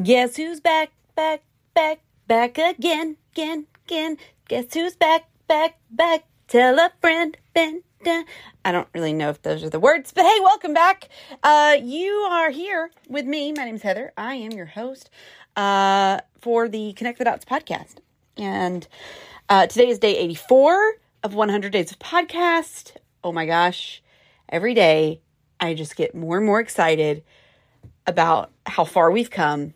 Guess who's back, back, back, back again, again, again. Guess who's back, back, back. Tell a friend, Ben. I don't really know if those are the words, but hey, welcome back. Uh, you are here with me. My name's Heather. I am your host uh, for the Connect the Dots podcast. And uh, today is day 84 of 100 Days of Podcast. Oh my gosh. Every day, I just get more and more excited about how far we've come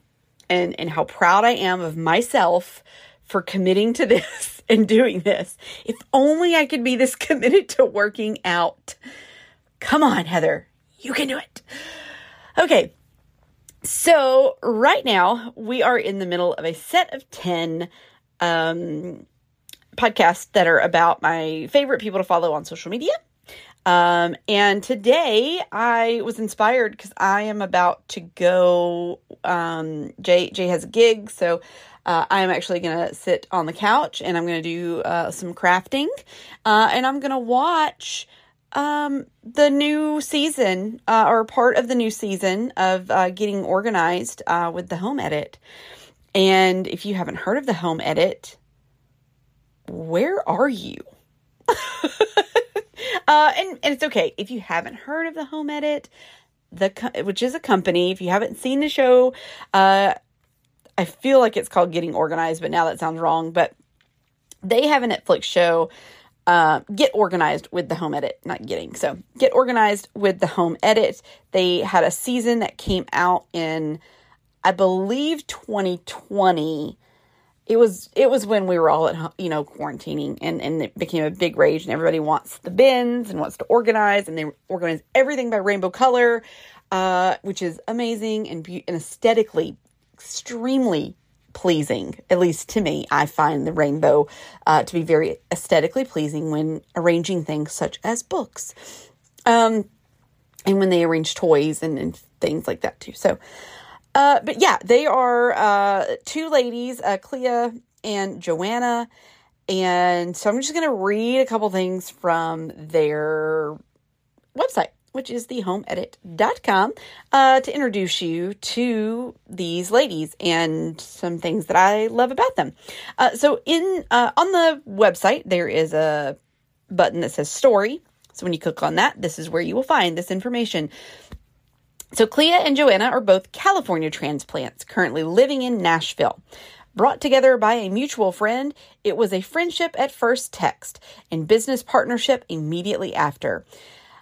and, and how proud I am of myself for committing to this and doing this. If only I could be this committed to working out. Come on, Heather. You can do it. Okay. So, right now, we are in the middle of a set of 10 um, podcasts that are about my favorite people to follow on social media. Um, and today I was inspired because I am about to go. Um, Jay Jay has a gig, so uh, I am actually going to sit on the couch and I'm going to do uh, some crafting, uh, and I'm going to watch um, the new season uh, or part of the new season of uh, getting organized uh, with the home edit. And if you haven't heard of the home edit, where are you? Uh, and, and it's okay if you haven't heard of the Home Edit, the which is a company. If you haven't seen the show, uh, I feel like it's called Getting Organized, but now that sounds wrong. But they have a Netflix show. Uh, get organized with the home edit, not getting. So, get organized with the home edit. They had a season that came out in, I believe, 2020 it was it was when we were all at home, you know quarantining and and it became a big rage and everybody wants the bins and wants to organize and they organize everything by rainbow color uh, which is amazing and be- and aesthetically extremely pleasing at least to me. I find the rainbow uh, to be very aesthetically pleasing when arranging things such as books um, and when they arrange toys and, and things like that too. So uh, but yeah, they are uh, two ladies, uh, Clea and Joanna. And so I'm just going to read a couple things from their website, which is thehomeedit.com, uh, to introduce you to these ladies and some things that I love about them. Uh, so in uh, on the website, there is a button that says story. So when you click on that, this is where you will find this information. So, Clea and Joanna are both California transplants currently living in Nashville. Brought together by a mutual friend, it was a friendship at first text and business partnership immediately after.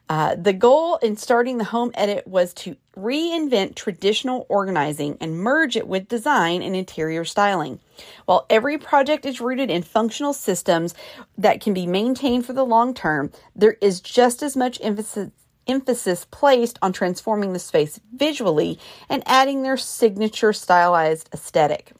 Uh, the goal in starting the home edit was to reinvent traditional organizing and merge it with design and interior styling. While every project is rooted in functional systems that can be maintained for the long term, there is just as much emphasis emphasis placed on transforming the space visually and adding their signature stylized aesthetic.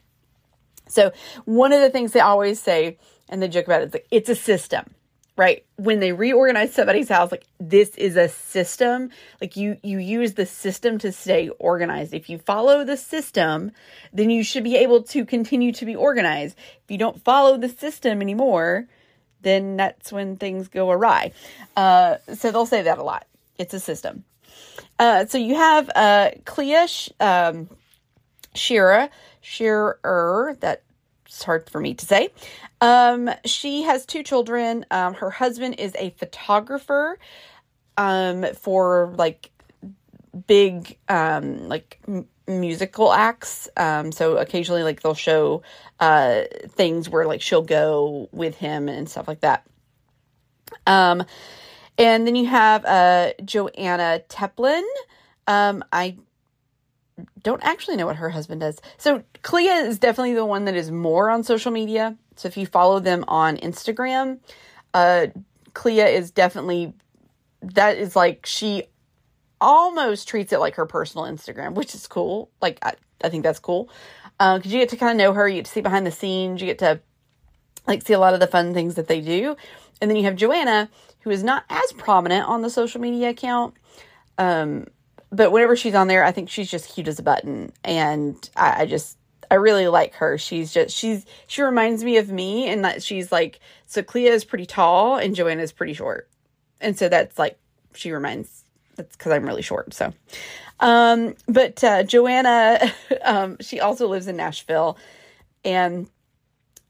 So, one of the things they always say, and they joke about it, is like it's a system, right? When they reorganize somebody's house, like this is a system. Like you you use the system to stay organized. If you follow the system, then you should be able to continue to be organized. If you don't follow the system anymore, then that's when things go awry. Uh, so they'll say that a lot. It's a system. Uh, so you have uh, Clea um, Shira, Shearer, that's hard for me to say. Um, she has two children. Um, her husband is a photographer um, for like big um, like m- musical acts. Um, so occasionally, like they'll show uh, things where like she'll go with him and stuff like that. Um, and then you have uh, Joanna Teplin. Um, I don't actually know what her husband does. So Clea is definitely the one that is more on social media. So if you follow them on Instagram, uh, Clea is definitely that is like she almost treats it like her personal Instagram, which is cool. Like I, I think that's cool because uh, you get to kind of know her. You get to see behind the scenes. You get to like see a lot of the fun things that they do. And then you have Joanna, who is not as prominent on the social media account. Um, but whenever she's on there, I think she's just cute as a button. And I, I just, I really like her. She's just, she's, she reminds me of me and that she's like, so Clea is pretty tall and Joanna is pretty short. And so that's like, she reminds that's because I'm really short. So, um, but uh, Joanna, um, she also lives in Nashville, and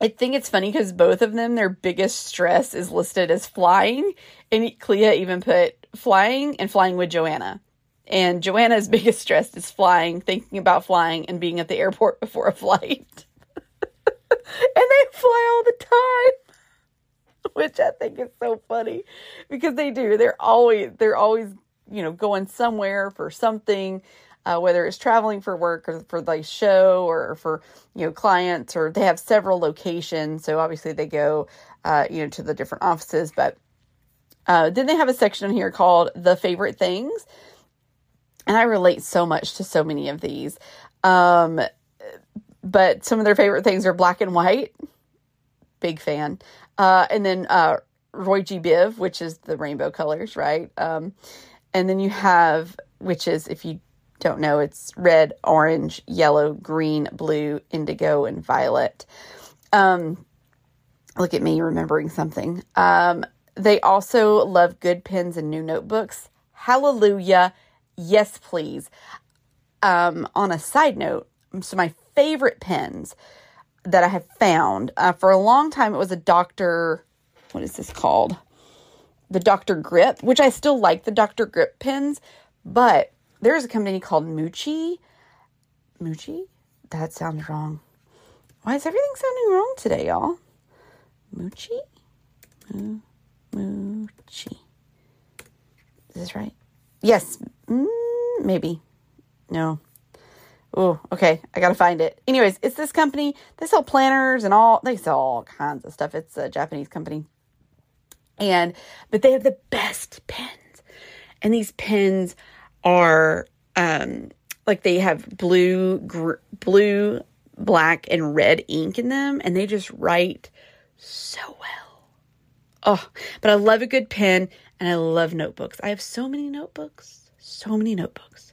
I think it's funny because both of them, their biggest stress is listed as flying, and Clea even put flying and flying with Joanna. And Joanna's biggest stress is flying, thinking about flying, and being at the airport before a flight. and they fly all the time, which I think is so funny because they do. They're always they're always you know going somewhere for something. Uh, whether it's traveling for work or for the show or for you know clients or they have several locations so obviously they go uh, you know to the different offices but uh, then they have a section here called the favorite things and I relate so much to so many of these. Um, but some of their favorite things are black and white. Big fan. Uh, and then uh, Roy G. Biv, which is the rainbow colors, right? Um, and then you have, which is, if you don't know, it's red, orange, yellow, green, blue, indigo, and violet. Um, look at me remembering something. Um, they also love good pens and new notebooks. Hallelujah Yes, please. Um, on a side note, so my favorite pens that I have found uh, for a long time, it was a Dr. What is this called? The Dr. Grip, which I still like the Dr. Grip pens, but there's a company called Mucci. Mucci? That sounds wrong. Why is everything sounding wrong today, y'all? Mucci? Mucci. Is this right? Yes, mm, maybe. No. Oh, okay. I gotta find it. Anyways, it's this company. They sell planners and all. They sell all kinds of stuff. It's a Japanese company, and but they have the best pens, and these pens are um like they have blue, gr- blue, black, and red ink in them, and they just write so well. Oh, but I love a good pen and I love notebooks. I have so many notebooks, so many notebooks.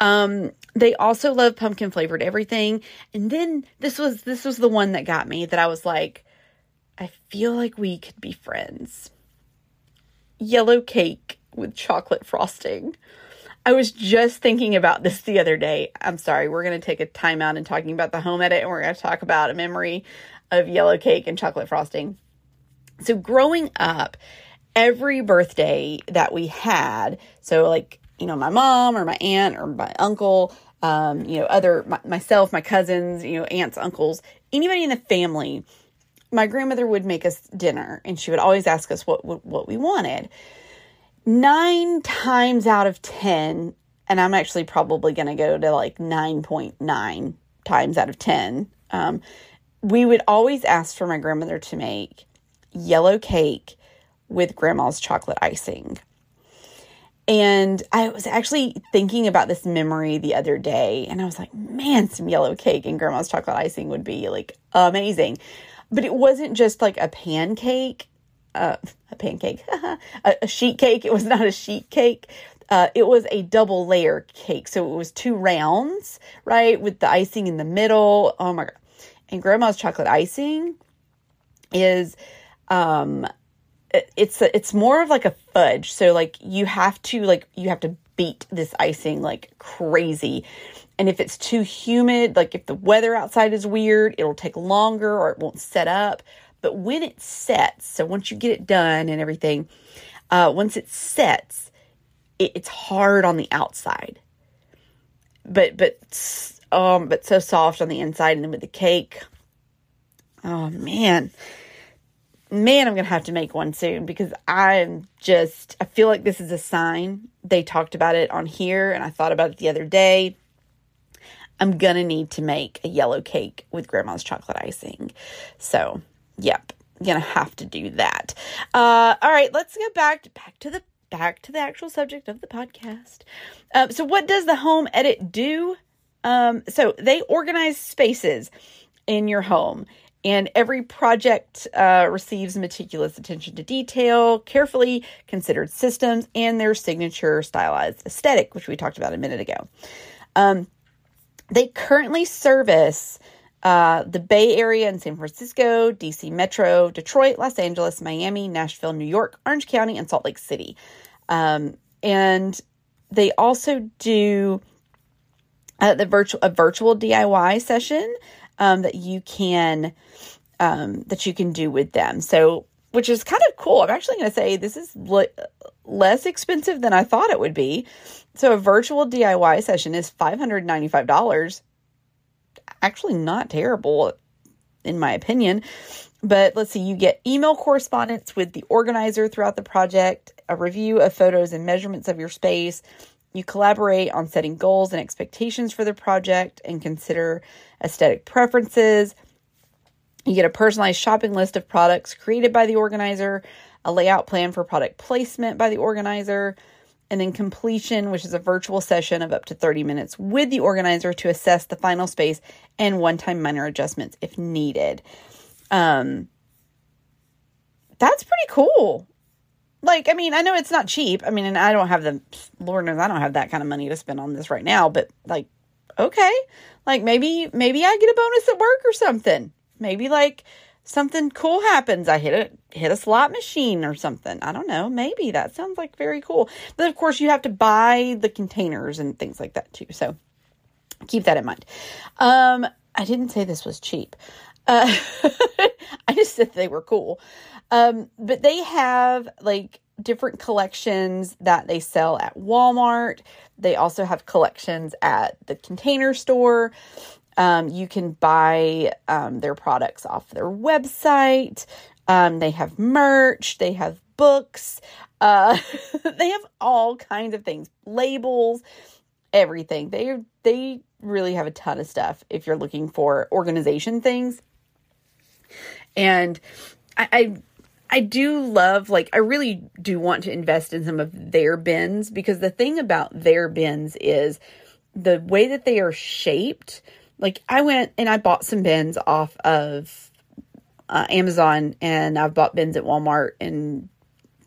Um, they also love pumpkin flavored everything. And then this was this was the one that got me that I was like, I feel like we could be friends. Yellow cake with chocolate frosting. I was just thinking about this the other day. I'm sorry, we're going to take a time out and talking about the home edit and we're going to talk about a memory of yellow cake and chocolate frosting. So growing up, every birthday that we had, so like, you know, my mom or my aunt or my uncle, um, you know, other, my, myself, my cousins, you know, aunts, uncles, anybody in the family, my grandmother would make us dinner and she would always ask us what, what, what we wanted. Nine times out of 10, and I'm actually probably going to go to like 9.9 times out of 10, um, we would always ask for my grandmother to make yellow cake with grandma's chocolate icing. And I was actually thinking about this memory the other day, and I was like, man, some yellow cake and grandma's chocolate icing would be like amazing. But it wasn't just like a pancake, uh, a pancake, a, a sheet cake. It was not a sheet cake. Uh, it was a double layer cake. So it was two rounds, right? With the icing in the middle. Oh my God. And grandma's chocolate icing is, um, it's it's more of like a fudge. So like you have to like you have to beat this icing like crazy. And if it's too humid, like if the weather outside is weird, it'll take longer or it won't set up. But when it sets, so once you get it done and everything, uh, once it sets, it, it's hard on the outside, but but um but so soft on the inside. And then with the cake, oh man, man, I'm to have to make one soon because I'm just, I feel like this is a sign. They talked about it on here and I thought about it the other day. I'm to need to make a yellow cake with grandma's chocolate icing. So, yep, to have to do that. Uh, all right, let's go back to, back to the back to the actual subject of the podcast. Uh, so, what does the home edit do? Um, so, they organize spaces in your home and every project uh, receives meticulous attention to detail, carefully considered systems, and their signature stylized aesthetic, which we talked about a minute ago. Um, they currently service uh, the Bay Area in San Francisco, DC Metro, Detroit, Los Angeles, Miami, Nashville, New York, Orange County, and Salt Lake City. Um, and they also do uh, the virtual a virtual DIY session um, that you can um, that you can do with them. So, which is kind of cool. I'm actually going to say this is le- less expensive than I thought it would be. So, a virtual DIY session is $595. Actually, not terrible, in my opinion. But let's see, you get email correspondence with the organizer throughout the project, a review of photos and measurements of your space. You collaborate on setting goals and expectations for the project and consider aesthetic preferences. You get a personalized shopping list of products created by the organizer, a layout plan for product placement by the organizer, and then completion, which is a virtual session of up to 30 minutes with the organizer to assess the final space and one time minor adjustments if needed. Um, that's pretty cool. Like, I mean, I know it's not cheap. I mean, and I don't have the, Lord knows I don't have that kind of money to spend on this right now, but like, okay. Like maybe, maybe I get a bonus at work or something. Maybe like something cool happens. I hit a hit a slot machine or something. I don't know. Maybe that sounds like very cool. But of course, you have to buy the containers and things like that too. So keep that in mind. Um, I didn't say this was cheap. Uh, I just said they were cool. Um, but they have like different collections that they sell at Walmart. They also have collections at the container store. Um, you can buy um, their products off their website. Um, they have merch, they have books, uh, they have all kinds of things, labels, everything. They they really have a ton of stuff if you're looking for organization things. And I, I I do love, like, I really do want to invest in some of their bins because the thing about their bins is the way that they are shaped like I went and I bought some bins off of uh, Amazon and I've bought bins at Walmart and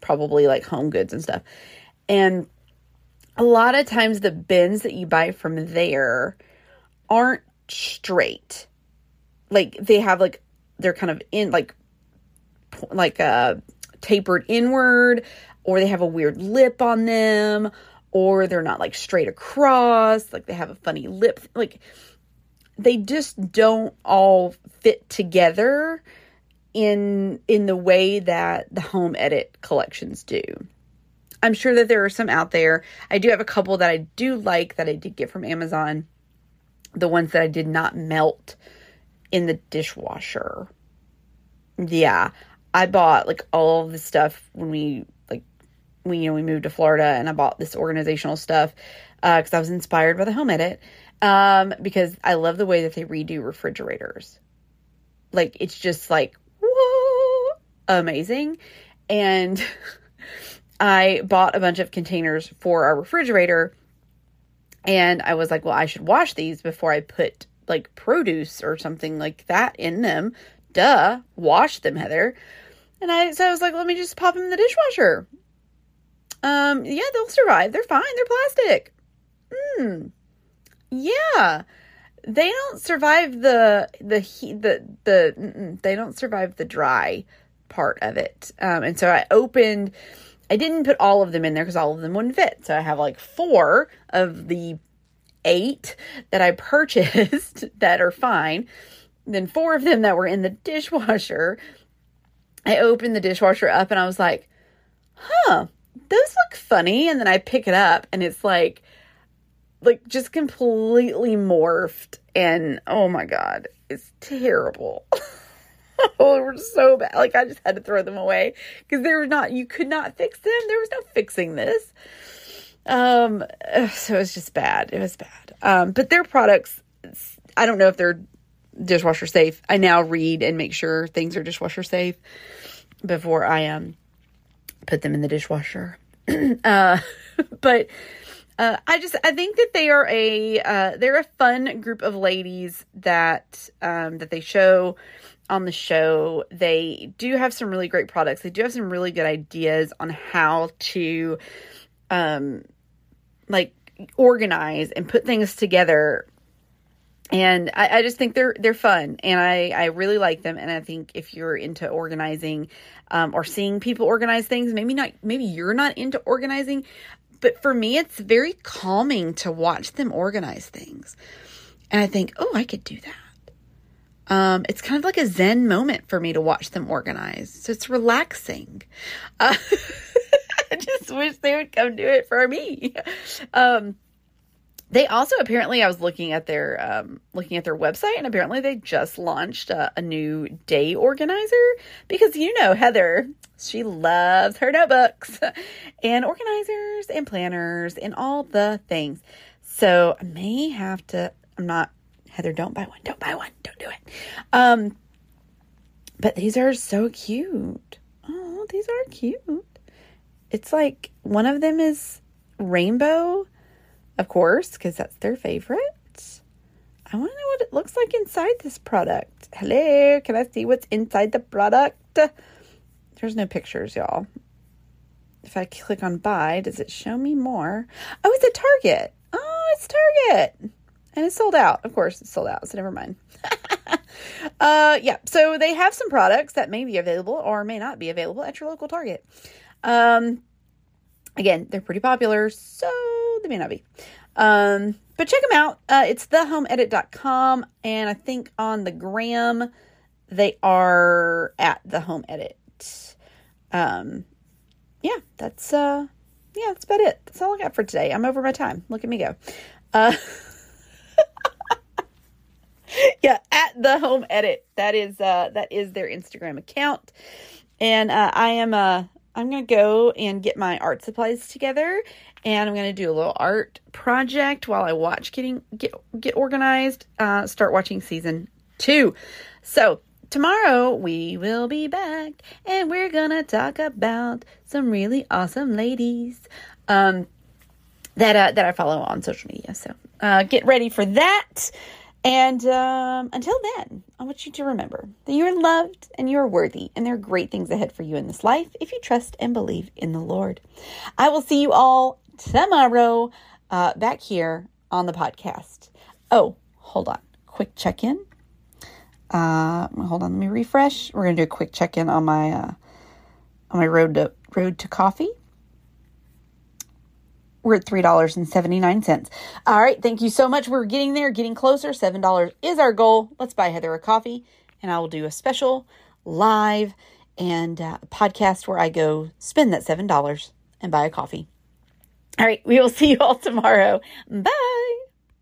probably like home goods and stuff. And a lot of times the bins that you buy from there aren't straight. Like they have like they're kind of in like like uh tapered inward or they have a weird lip on them or they're not like straight across like they have a funny lip like they just don't all fit together in in the way that the home edit collections do. I'm sure that there are some out there. I do have a couple that I do like that I did get from Amazon. The ones that I did not melt in the dishwasher. Yeah, I bought like all of the stuff when we like we you know we moved to Florida and I bought this organizational stuff because uh, I was inspired by the home edit um, because I love the way that they redo refrigerators. Like it's just like whoa, amazing. And I bought a bunch of containers for our refrigerator, and I was like, well, I should wash these before I put like produce or something like that in them. Duh, wash them, Heather. And I so I was like, let me just pop them in the dishwasher. Um, yeah, they'll survive. They're fine. They're plastic. Hmm. Yeah. They don't survive the the heat the the they don't survive the dry part of it. Um and so I opened I didn't put all of them in there cuz all of them wouldn't fit. So I have like 4 of the 8 that I purchased that are fine. Then 4 of them that were in the dishwasher. I opened the dishwasher up and I was like, "Huh, those look funny." And then I pick it up and it's like like just completely morphed and oh my god it's terrible. Oh they were so bad. Like i just had to throw them away because they were not you could not fix them. There was no fixing this. Um so it was just bad. It was bad. Um but their products i don't know if they're dishwasher safe. I now read and make sure things are dishwasher safe before i um put them in the dishwasher. Uh but uh, I just I think that they are a uh, they're a fun group of ladies that um, that they show on the show. They do have some really great products. They do have some really good ideas on how to um like organize and put things together. And I, I just think they're they're fun and I, I really like them and I think if you're into organizing um, or seeing people organize things, maybe not maybe you're not into organizing, but for me, it's very calming to watch them organize things. And I think, oh, I could do that. Um, it's kind of like a Zen moment for me to watch them organize. So it's relaxing. Uh, I just wish they would come do it for me. Um, they also apparently I was looking at their um, looking at their website and apparently they just launched a, a, new day organizer because you know Heather she loves her notebooks and organizers and planners and all the things. So I may have to I'm not Heather don't buy one don't buy one don't do it. Um but these are so cute. Oh, these are cute. It's like one of them is rainbow of course, because that's their favorite. I want to know what it looks like inside this product. Hello, can I see what's inside the product? There's no pictures, y'all. If I click on buy, does it show me more? Oh, it's a Target. Oh, it's Target. And it's sold out. Of course, it's sold out, so never mind. uh, yeah, so they have some products that may be available or may not be available at your local Target. Um, again, they're pretty popular, so they may not be. Um, but check them out. Uh, it's thehomeedit.com. And I think on the gram, they are at the home edit. Um, yeah, that's, uh, yeah, that's about it. That's all I got for today. I'm over my time. Look at me go. Uh, yeah, at the home edit. That is, uh, that is their Instagram account. And, uh, I am, uh, I'm going to go and get my art supplies together and I'm going to do a little art project while I watch getting get get organized. Uh, start watching season 2. So, tomorrow we will be back and we're going to talk about some really awesome ladies um that uh, that I follow on social media. So, uh, get ready for that. And um, until then, I want you to remember that you are loved and you are worthy, and there are great things ahead for you in this life if you trust and believe in the Lord. I will see you all tomorrow uh, back here on the podcast. Oh, hold on. Quick check in. Uh, hold on. Let me refresh. We're gonna do a quick check in on my uh, on my road to road to coffee. We're at $3.79. All right. Thank you so much. We're getting there, getting closer. $7 is our goal. Let's buy Heather a coffee, and I will do a special live and uh, podcast where I go spend that $7 and buy a coffee. All right. We will see you all tomorrow. Bye.